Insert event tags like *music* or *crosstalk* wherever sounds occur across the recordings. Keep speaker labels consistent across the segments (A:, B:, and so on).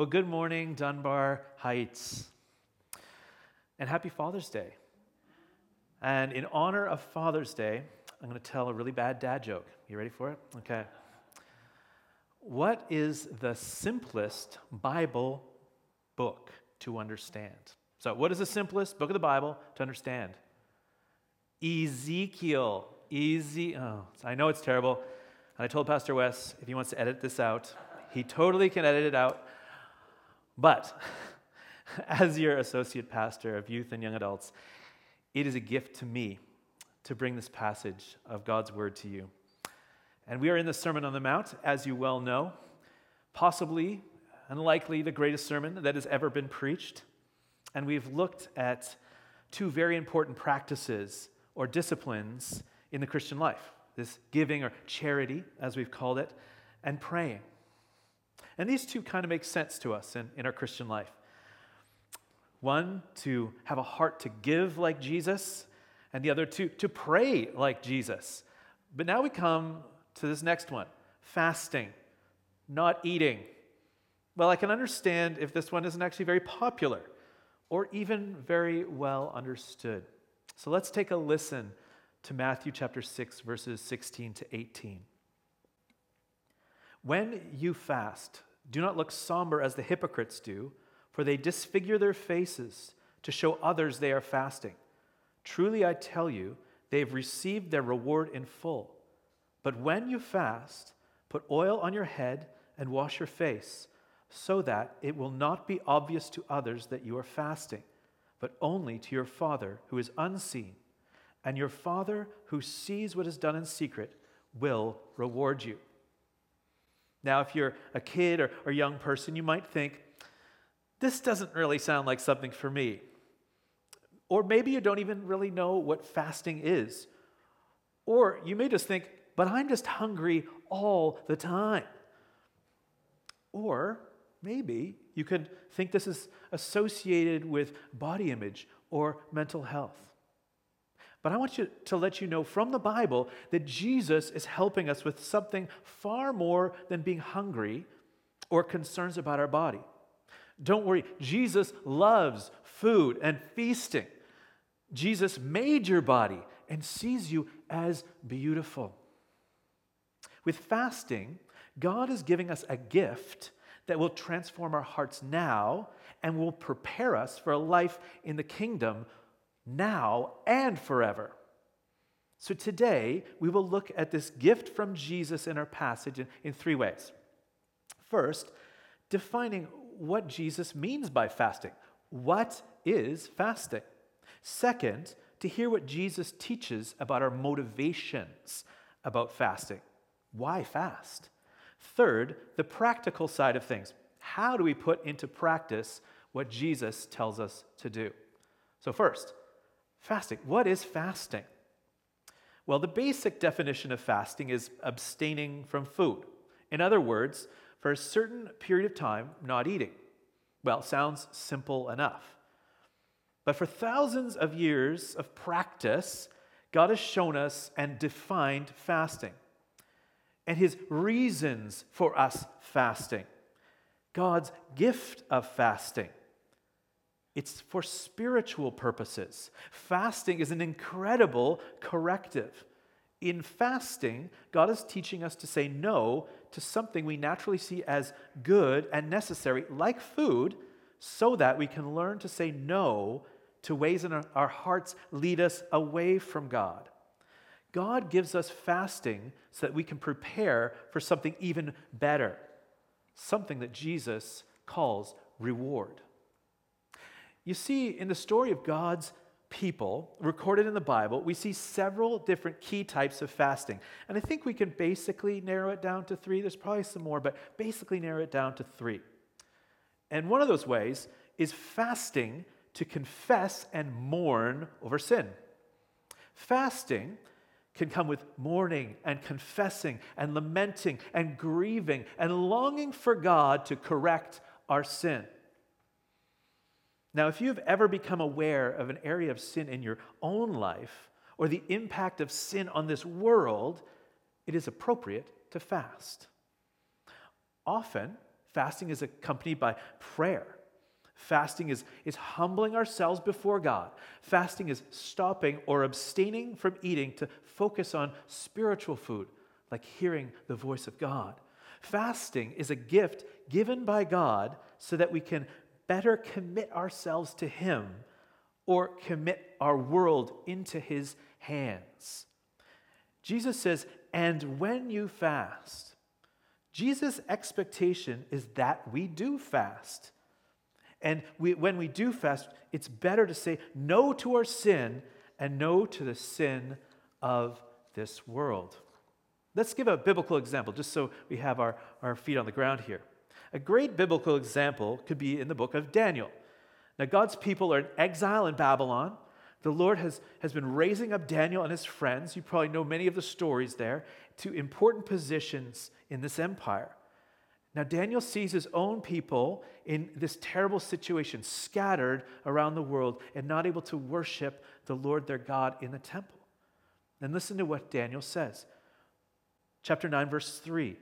A: Well, good morning, Dunbar Heights. And happy Father's Day. And in honor of Father's Day, I'm going to tell a really bad dad joke. You ready for it? Okay. What is the simplest Bible book to understand? So, what is the simplest book of the Bible to understand? Ezekiel. Easy. Oh, I know it's terrible. And I told Pastor Wes if he wants to edit this out, he totally can edit it out. But *laughs* as your associate pastor of youth and young adults, it is a gift to me to bring this passage of God's word to you. And we are in the Sermon on the Mount, as you well know, possibly and likely the greatest sermon that has ever been preached. And we've looked at two very important practices or disciplines in the Christian life this giving or charity, as we've called it, and praying. And these two kind of make sense to us in, in our Christian life. One, to have a heart to give like Jesus, and the other, to, to pray like Jesus. But now we come to this next one fasting, not eating. Well, I can understand if this one isn't actually very popular or even very well understood. So let's take a listen to Matthew chapter 6, verses 16 to 18. When you fast, do not look somber as the hypocrites do, for they disfigure their faces to show others they are fasting. Truly, I tell you, they have received their reward in full. But when you fast, put oil on your head and wash your face, so that it will not be obvious to others that you are fasting but only to your Father who is unseen. And your Father who sees what is done in secret will reward you. Now, if you're a kid or, or young person, you might think, this doesn't really sound like something for me. Or maybe you don't even really know what fasting is. Or you may just think, but I'm just hungry all the time. Or maybe you could think this is associated with body image or mental health. But I want you to let you know from the Bible that Jesus is helping us with something far more than being hungry or concerns about our body. Don't worry, Jesus loves food and feasting. Jesus made your body and sees you as beautiful. With fasting, God is giving us a gift that will transform our hearts now and will prepare us for a life in the kingdom now and forever. So today, we will look at this gift from Jesus in our passage in, in three ways. First, defining what Jesus means by fasting. What is fasting? Second, to hear what Jesus teaches about our motivations about fasting. Why fast? Third, the practical side of things. How do we put into practice what Jesus tells us to do? So, first, fasting. What is fasting? Well, the basic definition of fasting is abstaining from food. In other words, for a certain period of time, not eating. Well, sounds simple enough. But for thousands of years of practice, God has shown us and defined fasting and his reasons for us fasting. God's gift of fasting. It's for spiritual purposes. Fasting is an incredible corrective. In fasting, God is teaching us to say no to something we naturally see as good and necessary, like food, so that we can learn to say no to ways in our, hearts lead us away from God. God gives us fasting so that we can prepare for something even better, something that Jesus calls reward. You see, in the story of God's people recorded in the Bible, we see several different key types of fasting. And I think we can basically narrow it down to three. There's probably some more, but basically narrow it down to three. And one of those ways is fasting to confess and mourn over sin. Fasting can come with mourning and confessing and lamenting and grieving and longing for God to correct our sin. Now, if you've ever become aware of an area of sin in your own life or the impact of sin on this world, it is appropriate to fast. Often, Fasting is accompanied by prayer. Fasting is, is humbling ourselves before God. Fasting is stopping or abstaining from eating to focus on spiritual food, like hearing the voice of God. Fasting is a gift given by God so that we can better commit ourselves to Him or commit our world into His hands. Jesus says, and when you fast, Jesus' expectation is that we do fast. And we, when we do fast, it's better to say no to our sin and no to the sin of this world. Let's give a biblical example, just so we have our, our feet on the ground here. A great biblical example could be in the book of Daniel. Now, God's people are in exile in Babylon. The Lord has, has been raising up Daniel and his friends. You probably know many of the stories there to important positions in this empire. Now, Daniel sees his own people in this terrible situation, scattered around the world and not able to worship the Lord their God in the temple. And listen to what Daniel says. Chapter 9, verse 3.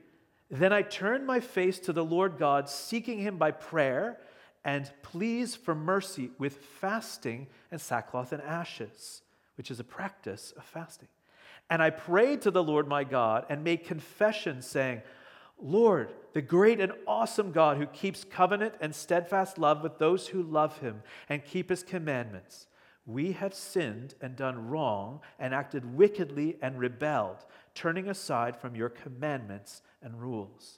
A: Then I turned my face to the Lord God, seeking him by prayer and pleas for mercy with fasting and sackcloth and ashes, which is a practice of fasting. And I prayed to the Lord my God and made confession, saying, Lord, the great and awesome God who keeps covenant and steadfast love with those who love him and keep his commandments. We have sinned and done wrong and acted wickedly and rebelled, turning aside from your commandments and rules.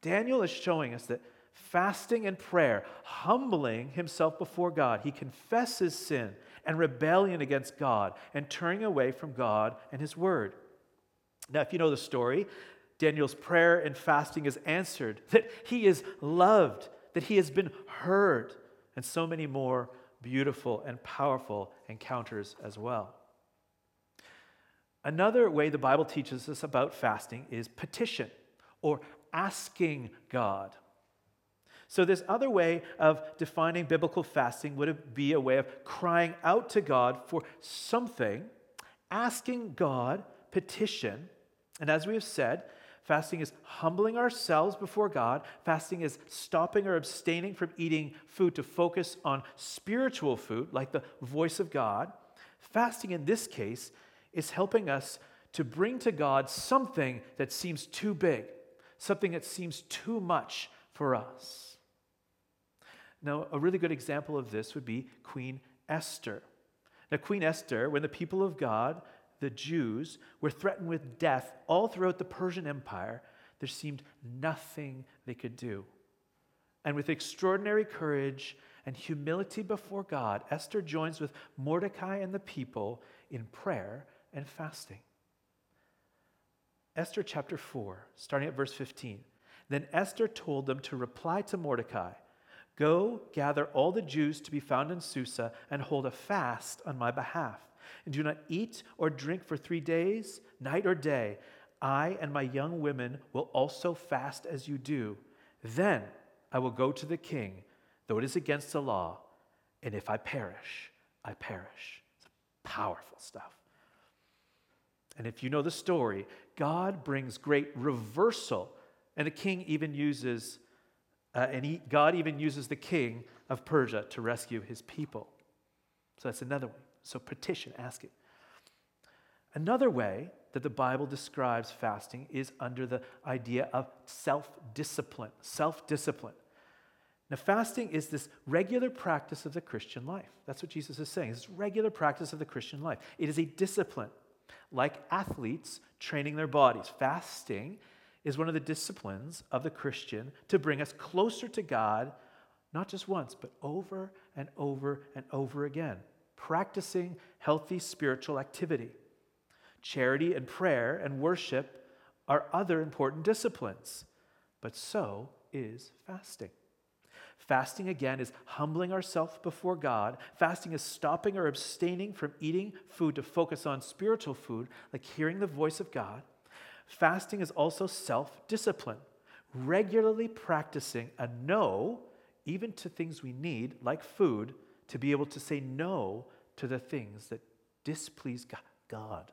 A: Daniel is showing us that fasting and prayer, humbling himself before God, he confesses sin and rebellion against God and turning away from God and his word. Now, if you know the story, Daniel's prayer and fasting is answered, *laughs* that he is loved, that he has been heard, and so many more beautiful and powerful encounters as well. Another way the Bible teaches us about fasting is petition or asking God. So, this other way of defining biblical fasting would be a way of crying out to God for something, asking God, petition. And as we have said, Fasting is humbling ourselves before God. Fasting is stopping or abstaining from eating food to focus on spiritual food, like the voice of God. Fasting, in this case, is helping us to bring to God something that seems too big, something that seems too much for us. Now, a really good example of this would be Queen Esther. Now, Queen Esther, when the people of God the Jews were threatened with death all throughout the Persian Empire, there seemed nothing they could do. And with extraordinary courage and humility before God, Esther joins with Mordecai and the people in prayer and fasting. Esther chapter 4, starting at verse 15. Then Esther told them to reply to Mordecai Go gather all the Jews to be found in Susa and hold a fast on my behalf and do not eat or drink for three days, night or day. I and my young women will also fast as you do. Then I will go to the king, though it is against the law, and if I perish, I perish. It's powerful stuff. And if you know the story, God brings great reversal, and the king even uses, uh, and he, God even uses the king of Persia to rescue his people. So that's another way. So petition, ask it. Another way that the Bible describes fasting is under the idea of self discipline. Self discipline. Now, fasting is this regular practice of the Christian life. That's what Jesus is saying. It's regular practice of the Christian life. It is a discipline, like athletes training their bodies. Fasting is one of the disciplines of the Christian to bring us closer to God, not just once, but over and over and over again practicing healthy spiritual activity. Charity and prayer and worship are other important disciplines, but so is fasting. Fasting, again, is humbling ourselves before God. Fasting is stopping or abstaining from eating food to focus on spiritual food, like hearing the voice of God. Fasting is also self discipline, regularly practicing a no, even to things we need, like food, to be able to say no to the things that displease God.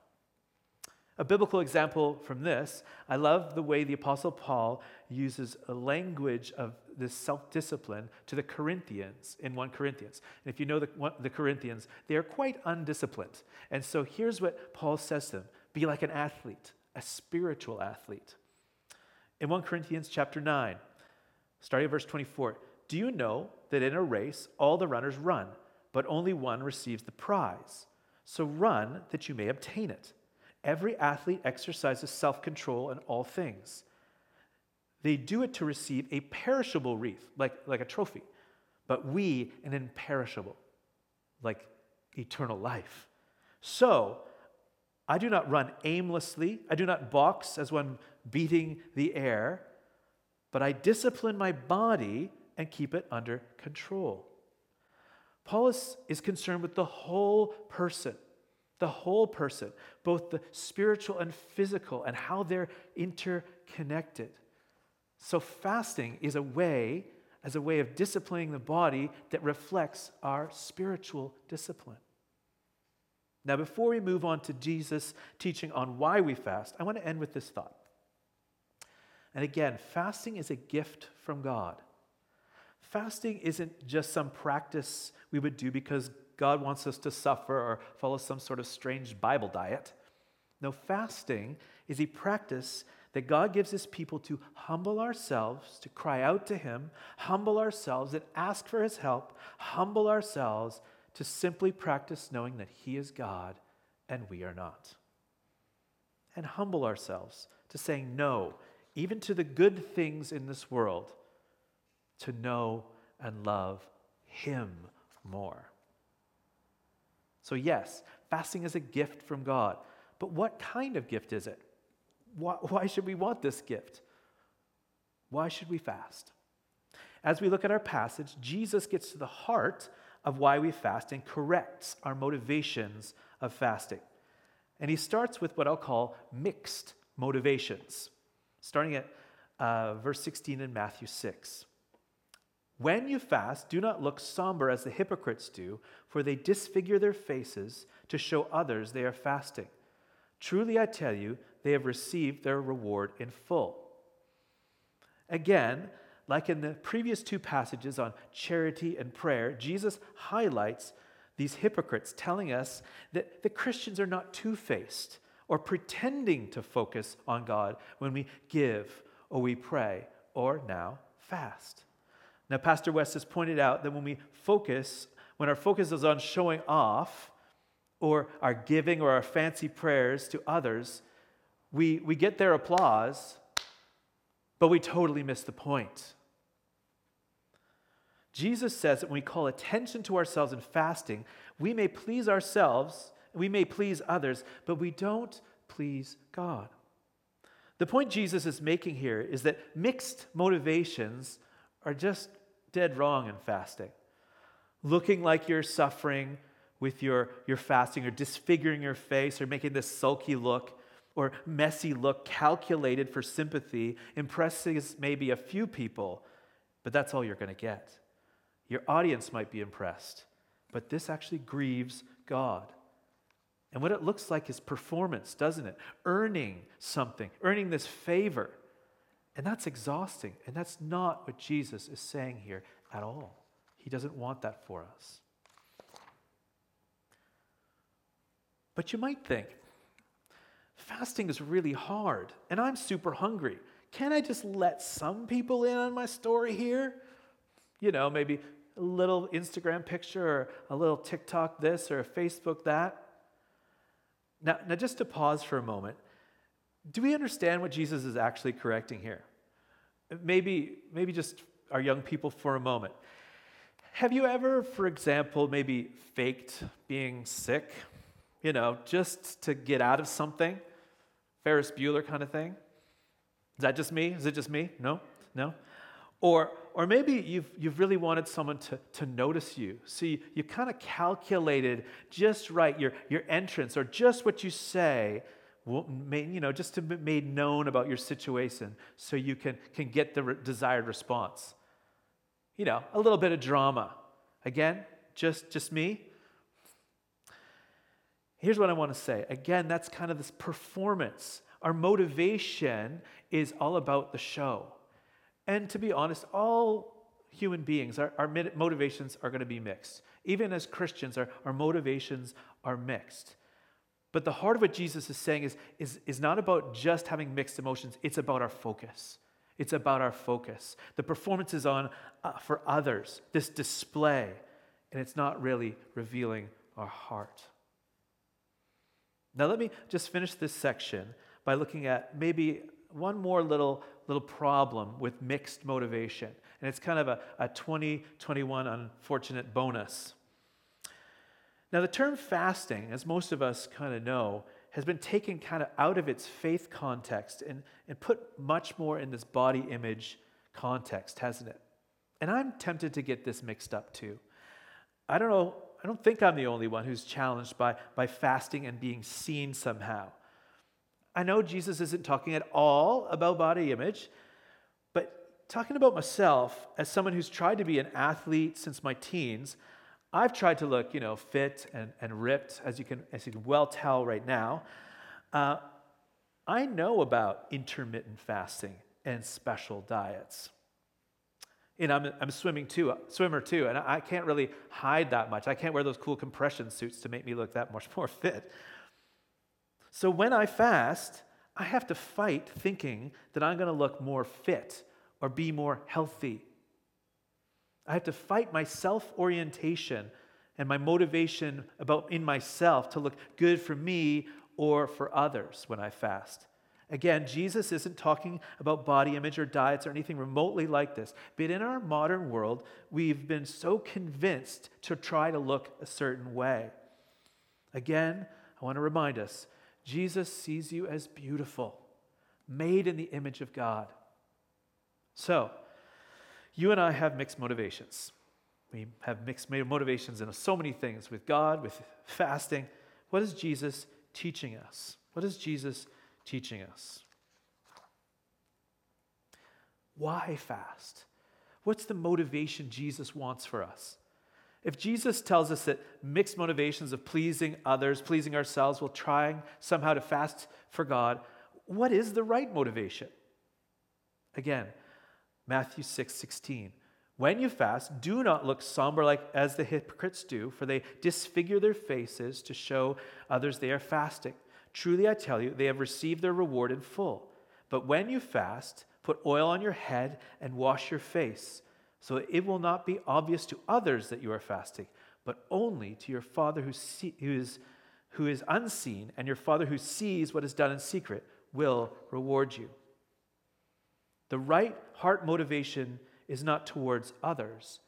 A: A biblical example from this, I love the way the Apostle Paul uses a language of this self discipline to the Corinthians in 1 Corinthians. And if you know the, the Corinthians, they are quite undisciplined. And so here's what Paul says to them be like an athlete, a spiritual athlete. In 1 Corinthians chapter 9, starting at verse 24, do you know that in a race all the runners run, but only one receives the prize? So run that you may obtain it. Every athlete exercises self control in all things. They do it to receive a perishable wreath, like, like a trophy, but we an imperishable, like eternal life. So, I do not run aimlessly, I do not box as one beating the air, but I discipline my body and keep it under control. Paul is, is concerned with the whole person the whole person, both the spiritual and physical, and how they're interconnected. So, fasting is a way, as a way of disciplining the body that reflects our spiritual discipline. Now, before we move on to Jesus' teaching on why we fast, I want to end with this thought. And again, fasting is a gift from God. Fasting isn't just some practice we would do because God wants us to suffer or follow some sort of strange Bible diet. No, fasting is a practice that God gives his people to humble ourselves, to cry out to him, humble ourselves and ask for his help, humble ourselves to simply practice knowing that he is God and we are not. And humble ourselves to saying no, even to the good things in this world, to know and love him more. So, yes, fasting is a gift from God. But what kind of gift is it? Why, *laughs* why, should we want this gift? Why should we fast? As we look at our passage, Jesus gets to the heart of why we fast and corrects our motivations of fasting. And he starts with what I'll call mixed motivations, starting at uh, verse 16 in Matthew 6. When you fast, do not look somber as the hypocrites do, for they disfigure their faces to show others they are fasting. Truly, I tell you, they have received their reward in full. Again, like in the previous two passages on charity and prayer, Jesus highlights these hypocrites, telling us that the Christians are not two faced or pretending to focus on God when we give or we pray or now fast. Now, Pastor West has pointed out that when we focus, when our focus is on showing off or our giving or our fancy prayers to others, we, we get their applause, but we totally miss the point. Jesus says that when we call attention to ourselves in fasting, we may please ourselves, we may please others, but we don't please God. The point Jesus is making here is that mixed motivations are just dead wrong in fasting. Looking like you're suffering with your, your fasting or disfiguring your face or making this sulky look or messy look calculated for sympathy impresses maybe a few people, but that's all you're going to get. Your audience might be impressed, but this actually grieves God. And what it looks like is performance, doesn't it? Earning something, earning this favor. And that's exhausting. And that's not what Jesus is saying here at all. He doesn't want that for us. But you might think, fasting is really hard, and I'm super hungry. Can I just let some people in on my story here? You know, maybe a little Instagram picture or a little TikTok this or a Facebook that. Now, now, just to pause for a moment, do we understand what Jesus is actually correcting here? Maybe, maybe just our young people for a moment. Have you ever, for example, maybe faked being sick, you know, just to get out of something? Ferris Bueller kind of thing? Is that just me? Is it just me? No? No? Or, or maybe you've, you've really wanted someone to, to notice you. So you, you kind of calculated just right your, your entrance or just what you say you know, just to be made known about your situation so you can, can get the re- desired response. You know, a little bit of drama. Again, just, just me. Here's what I want to say. Again, that's kind of this performance. Our motivation is all about the show. And to be honest, all human beings, our, our motivations are going to be mixed. Even as Christians, our, our motivations are mixed. But the heart of what Jesus is saying is, is, is not about just having mixed emotions, it's about our focus. It's about our focus. The performance is on uh, for others, this display, and it's not really revealing our heart. Now, let me just finish this section by looking at maybe one more little, little problem with mixed motivation. And it's kind of a, a 2021 unfortunate bonus. Now, the term fasting, as most of us kind of know, has been taken kind of out of its faith context and, and put much more in this body image context, hasn't it? And I'm tempted to get this mixed up too. I don't know, I don't think I'm the only one who's challenged by, by fasting and being seen somehow. I know Jesus isn't talking at all about body image, but talking about myself as someone who's tried to be an athlete since my teens, I've tried to look, you know, fit and, and ripped, as you can, as you can well tell right now. Uh, I know about intermittent fasting and special diets. Know, I'm, I'm swimming too, swimmer too, and I can't really hide that much. I can't wear those cool compression suits to make me look that much *laughs* more fit. So when I fast, I have to fight thinking that I'm going to look more fit or be more healthy I have to fight my self orientation and my motivation about in myself to look good for me or for others when I fast. Again, Jesus isn't talking about body image or diets or anything remotely like this. But in our modern world, we've been so convinced to try to look a certain way. Again, I want to remind us Jesus sees you as beautiful, made in the image of God. So, you and I have mixed motivations. We have mixed motivations in so many things with God, with fasting. What is Jesus teaching us? What is Jesus teaching us? Why fast? What's the motivation Jesus wants for us? If Jesus tells us that mixed motivations of pleasing others, pleasing ourselves, while trying somehow to fast for God, what is the right motivation? Again, Matthew 6 16. When you fast, do not look somber like as the hypocrites do, for they disfigure their faces to show others they are fasting. Truly I tell you, they have received their reward in full. But when you fast, put oil on your head and wash your face, so it will not be obvious to others that you are fasting, but only to your Father who, see, who, is, who is unseen, and your Father who sees what is done in secret will reward you. The right heart motivation is not towards others,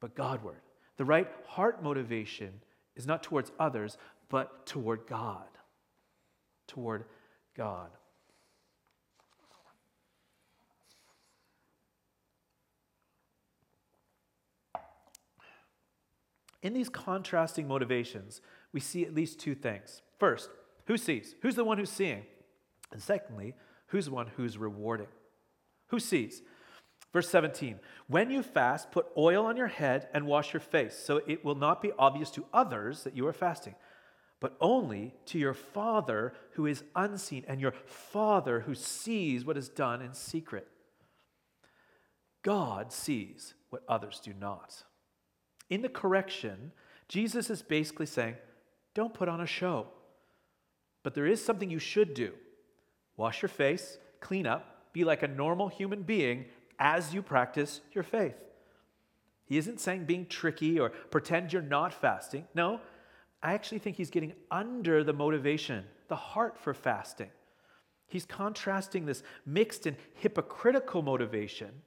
A: but Godward. The right heart motivation is not towards others, but toward God. Toward God. In these contrasting motivations, we see at least two things. First, who sees? Who's the one who's seeing? And secondly, who's the one who's rewarding? Who sees? Verse 17, when you fast, put oil on your head and wash your face, so it will not be obvious to others that you are fasting, but only to your Father who is unseen, and your Father who sees what is done in secret. God sees what others do not. In the correction, Jesus is basically saying, don't put on a show. But there is something you should do wash your face, clean up, be like a normal human being as you practice your faith. He isn't saying being tricky or pretend you're not fasting. No, I actually think he's getting under the motivation, the heart for fasting. He's contrasting this mixed and hypocritical motivation.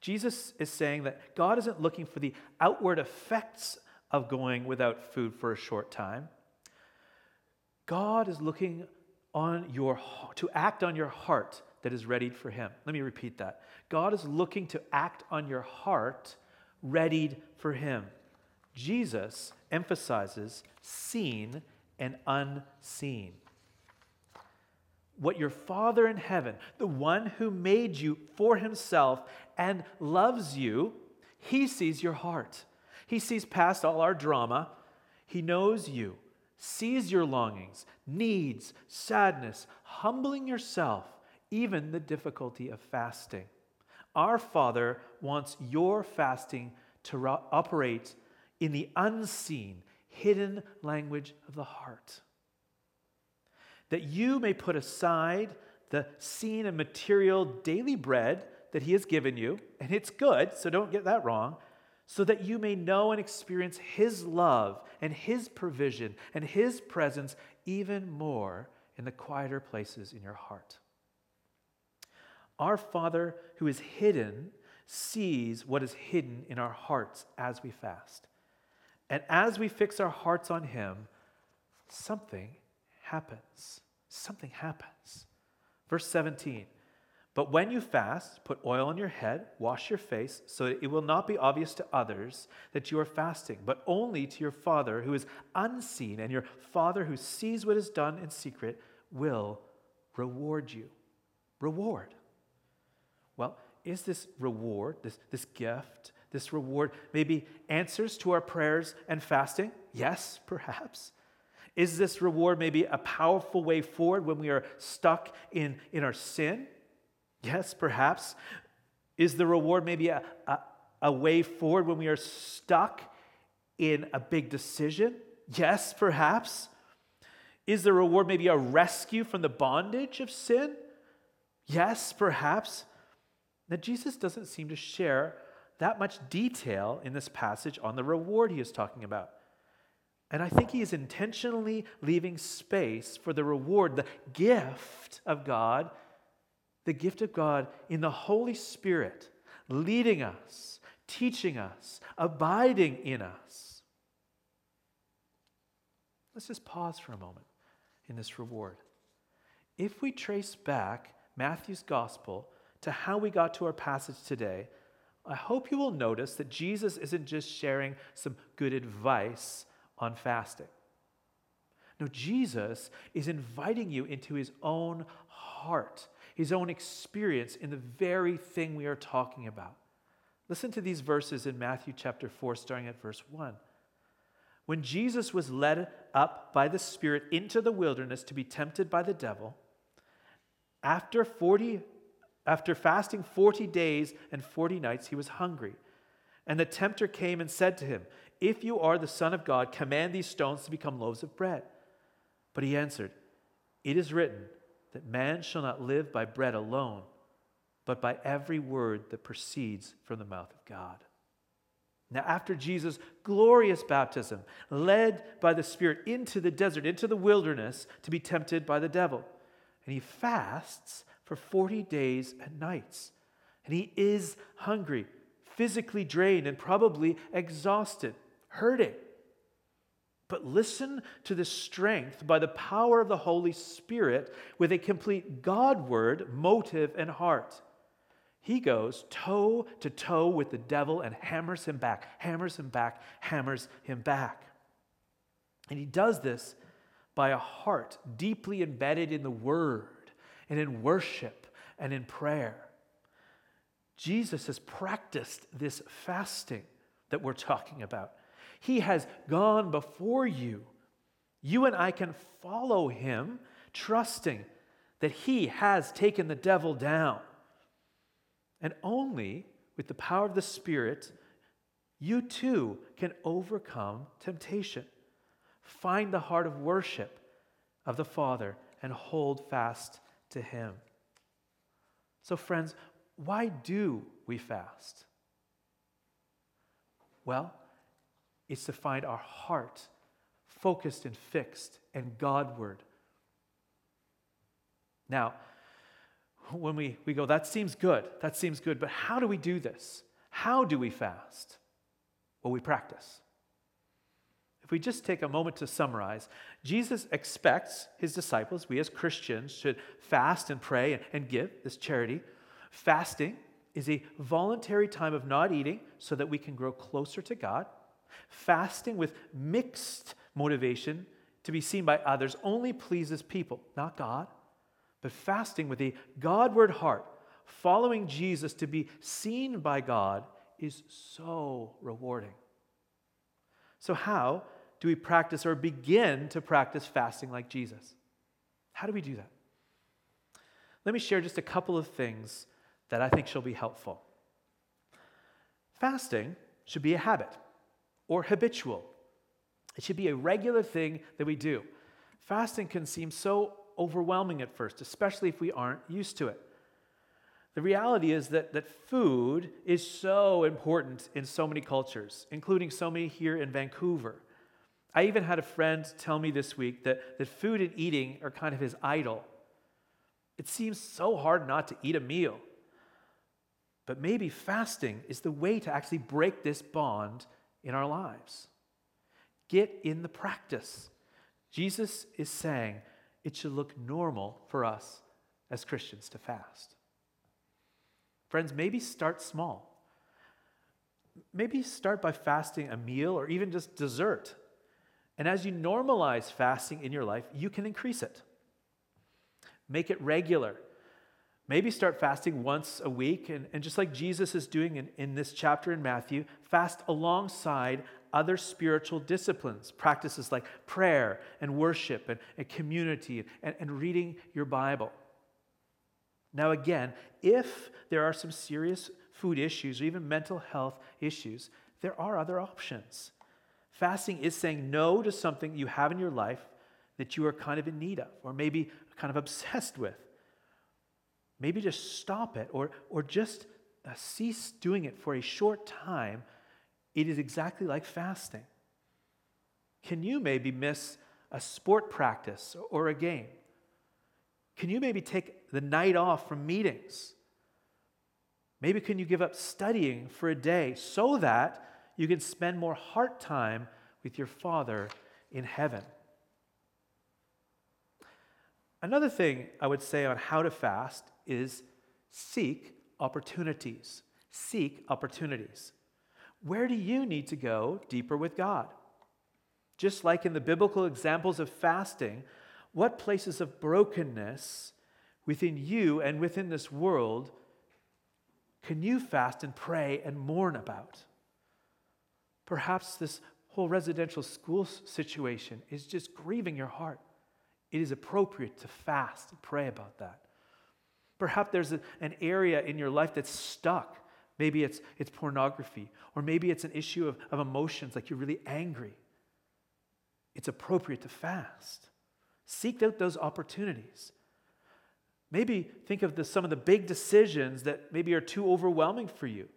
A: Jesus is saying that God isn't looking for the outward effects of going without food for a short time. God is looking on your to act on your heart that is readied for him. Let me repeat that. God is looking to act on your heart readied for him. Jesus emphasizes seen and unseen. What your Father in heaven, the one who made you for himself and loves you, he sees your heart. He sees past all our drama. He knows you sees your longings, needs, sadness, humbling yourself, even the difficulty of fasting. Our Father wants your fasting to ro- operate in the unseen, hidden language of the heart. That you may put aside the seen and material daily bread that He has given you, and it's good, so don't get that wrong, so that you may know and experience His love and His provision and His presence even more in the quieter places in your heart. Our Father who is hidden sees what is hidden in our hearts as we fast. And as we fix our hearts on Him, something happens. Something happens. Verse 17 But when you fast, put oil on your head, wash your face, so that it will not be obvious to others that you are fasting, but only to your Father who is unseen, and your Father who sees what is done in secret will reward you. Reward. Well, is this reward, this, this gift, this reward maybe answers to our prayers and fasting? Yes, perhaps. Is this reward maybe a powerful way forward when we are stuck in, in our sin? Yes, perhaps. Is the reward maybe a, a, a way forward when we are stuck in a big decision? Yes, perhaps. Is the reward maybe a rescue from the bondage of sin? Yes, perhaps. Now, Jesus doesn't seem to share that much detail in this passage on the reward he is talking about. And I think he is intentionally leaving space for the reward, the gift of God, the gift of God in the Holy Spirit, leading us, teaching us, abiding in us. Let's just pause for a moment in this reward. If we trace back Matthew's gospel to how we got to our passage today, I hope you will notice that Jesus isn't just sharing some good advice on fasting. No, Jesus is inviting you into his own heart, his own experience in the very thing we are talking about. Listen to these verses in Matthew chapter 4, starting at verse 1. When Jesus was led up by the Spirit into the wilderness to be tempted by the devil, after 40 after fasting 40 days and 40 nights, he was hungry. And the tempter came and said to him, If you are the Son of God, command these stones to become loaves of bread. But he answered, It is written that man shall not live by bread alone, but by every word that proceeds from the mouth of God. Now, after Jesus' glorious baptism, led by the Spirit into the desert, into the wilderness to be tempted by the devil, and he fasts for 40 days and nights. And he is hungry, physically drained, and probably exhausted, hurting. But listen to the strength by the power of the Holy Spirit with a complete Godward motive and heart. He goes toe to toe with the devil and hammers him back, hammers him back, hammers him back. And he does this by a heart deeply embedded in the Word and in worship and in prayer. Jesus has practiced this fasting that we're talking about. He has gone before you. You and I can follow him, trusting that he has taken the devil down. And only with the power of the Spirit, you too can overcome temptation. Find the heart of worship of the Father and hold fast to Him. So, friends, why do we fast? Well, it's to find our heart focused and fixed and Godward. Now, when we, we go, that seems good, that seems good, but how do we do this? How do we fast? Well, we practice. If we just take a moment to summarize, Jesus expects his disciples, we as Christians, should fast and pray and, and give this charity. Fasting is a voluntary time of not eating so that we can grow closer to God. Fasting with mixed motivation to be seen by others only pleases people, not God. But fasting with a Godward heart, following Jesus to be seen by God, is so rewarding. So, how do we practice or begin to practice fasting like Jesus? How do we do that? Let me share just a couple of things that I think shall be helpful. Fasting should be a habit or habitual. It should be a regular thing that we do. Fasting can seem so overwhelming at first, especially if we aren't used to it. The reality is that, that food is so important in so many cultures, including so many here in Vancouver. I even had a friend tell me this week that, that food and eating are kind of his idol. It seems so hard not to eat a meal. But maybe fasting is the way to actually break this bond in our lives. Get in the practice. Jesus is saying it should look normal for us as Christians to fast. Friends, maybe start small. Maybe start by fasting a meal or even just dessert. And as you normalize fasting in your life, you can increase it. Make it regular. Maybe start fasting once a week, and, and just like Jesus is doing in, in this chapter in Matthew, fast alongside other spiritual disciplines, practices like prayer and worship and, and community and, and reading your Bible. Now, again, if there are some serious food issues or even mental health issues, there are other options. Fasting is saying no to something you have in your life that you are kind of in need of or maybe kind of obsessed with. Maybe just stop it or, or just uh, cease doing it for a short time. It is exactly like fasting. Can you maybe miss a sport practice or a game? Can you maybe take the night off from meetings? Maybe can you give up studying for a day so that you can spend more heart time with your Father in heaven? Another thing I would say on how to fast is seek opportunities. Seek opportunities. Where do you need to go deeper with God? Just like in the biblical examples of fasting, what places of brokenness within you and within this world can you fast and pray and mourn about? Perhaps this whole residential school situation is just grieving your heart. It is appropriate to fast and pray about that. Perhaps there's a, an area in your life that's stuck. Maybe it's, it's pornography, or maybe it's an issue of, of emotions, like you're really angry. It's appropriate to fast. Seek out those opportunities. Maybe think of the, some of the big decisions that maybe are too overwhelming for you.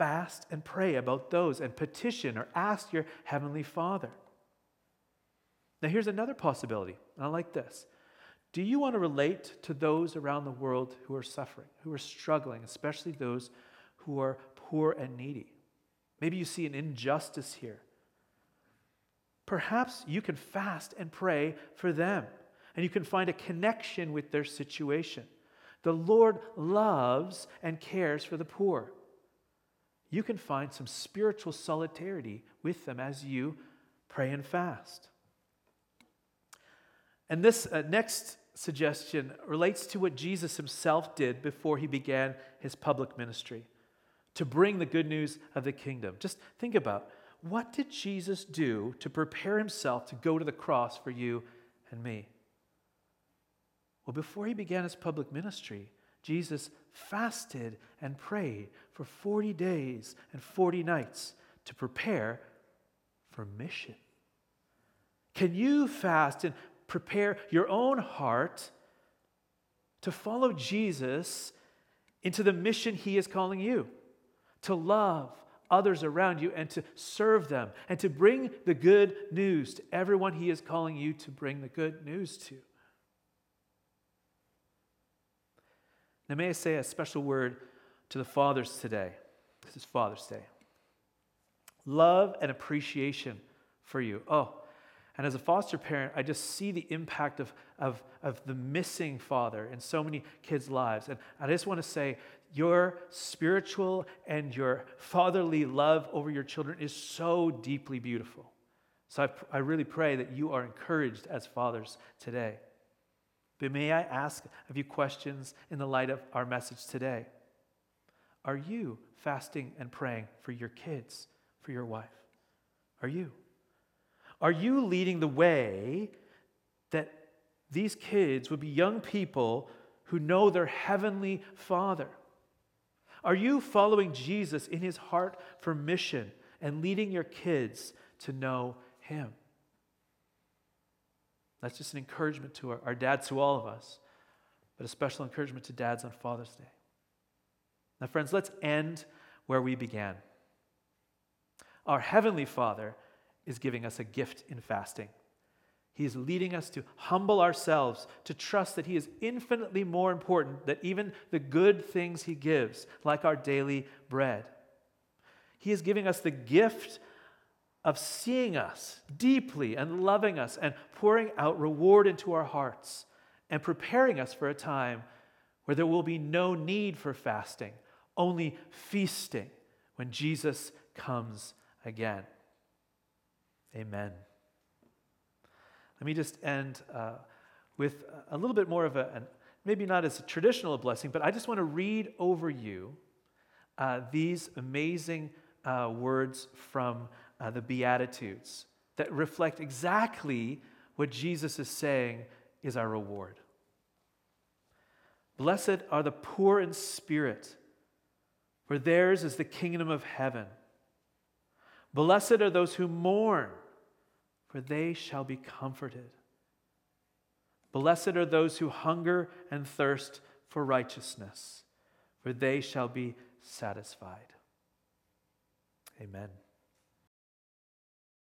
A: Fast and pray about those and petition or ask your Heavenly Father. Now, here's another possibility, and I like this. Do you want to relate to those around the world who are suffering, who are struggling, especially those who are poor and needy? Maybe you see an injustice here. Perhaps you can fast and pray for them, and you can find a connection with their situation. The Lord loves and cares for the poor. You can find some spiritual solidarity with them as you pray and fast. And this uh, next suggestion relates to what Jesus himself did before he began his public ministry to bring the good news of the kingdom. Just think about what did Jesus do to prepare himself to go to the cross for you and me? Well, before he began his public ministry, Jesus fasted and prayed for 40 days and 40 nights to prepare for mission. Can you fast and prepare your own heart to follow Jesus into the mission he is calling you? To love, others around you and to serve them and to bring the good news to everyone He is calling you to bring the good news to. Now, may I say a special word to the fathers today? This is Father's Day. Love and appreciation for you. Oh, and as a foster parent, I just see the impact of, of, of the missing father in so many kids' lives. And I just want to say your spiritual and your fatherly love over your children is so deeply beautiful. So I, I really pray that you are encouraged as fathers today. But may I ask a few questions in the light of our message today? Are you fasting and praying for your kids, for your wife? are you? Are you leading the way that these kids would be young people who know their heavenly Father? Are you following Jesus in his heart for mission and leading your kids to know him? That's just an encouragement to our, our dads, to all of us, but a special encouragement to dads on Father's Day. Now, friends, let's end where we began. Our Heavenly Father is giving us a gift in fasting. He is leading us to humble ourselves, to trust that He is infinitely more important than even the good things He gives, like our daily bread. He is giving us the gift of seeing us deeply and loving us and pouring out reward into our hearts and preparing us for a time where there will be no need for fasting, only feasting when Jesus comes again. Amen. Let me just end uh, with a little bit more of a, an, maybe not as traditional a blessing, but I just want to read over you uh, these amazing uh, words from uh, the Beatitudes that reflect exactly what Jesus is saying is our reward. Blessed are the poor in spirit, for theirs is the kingdom of heaven. Blessed are those who mourn, for they shall be comforted. Blessed are those who hunger and thirst for righteousness, for they shall be satisfied. Amen.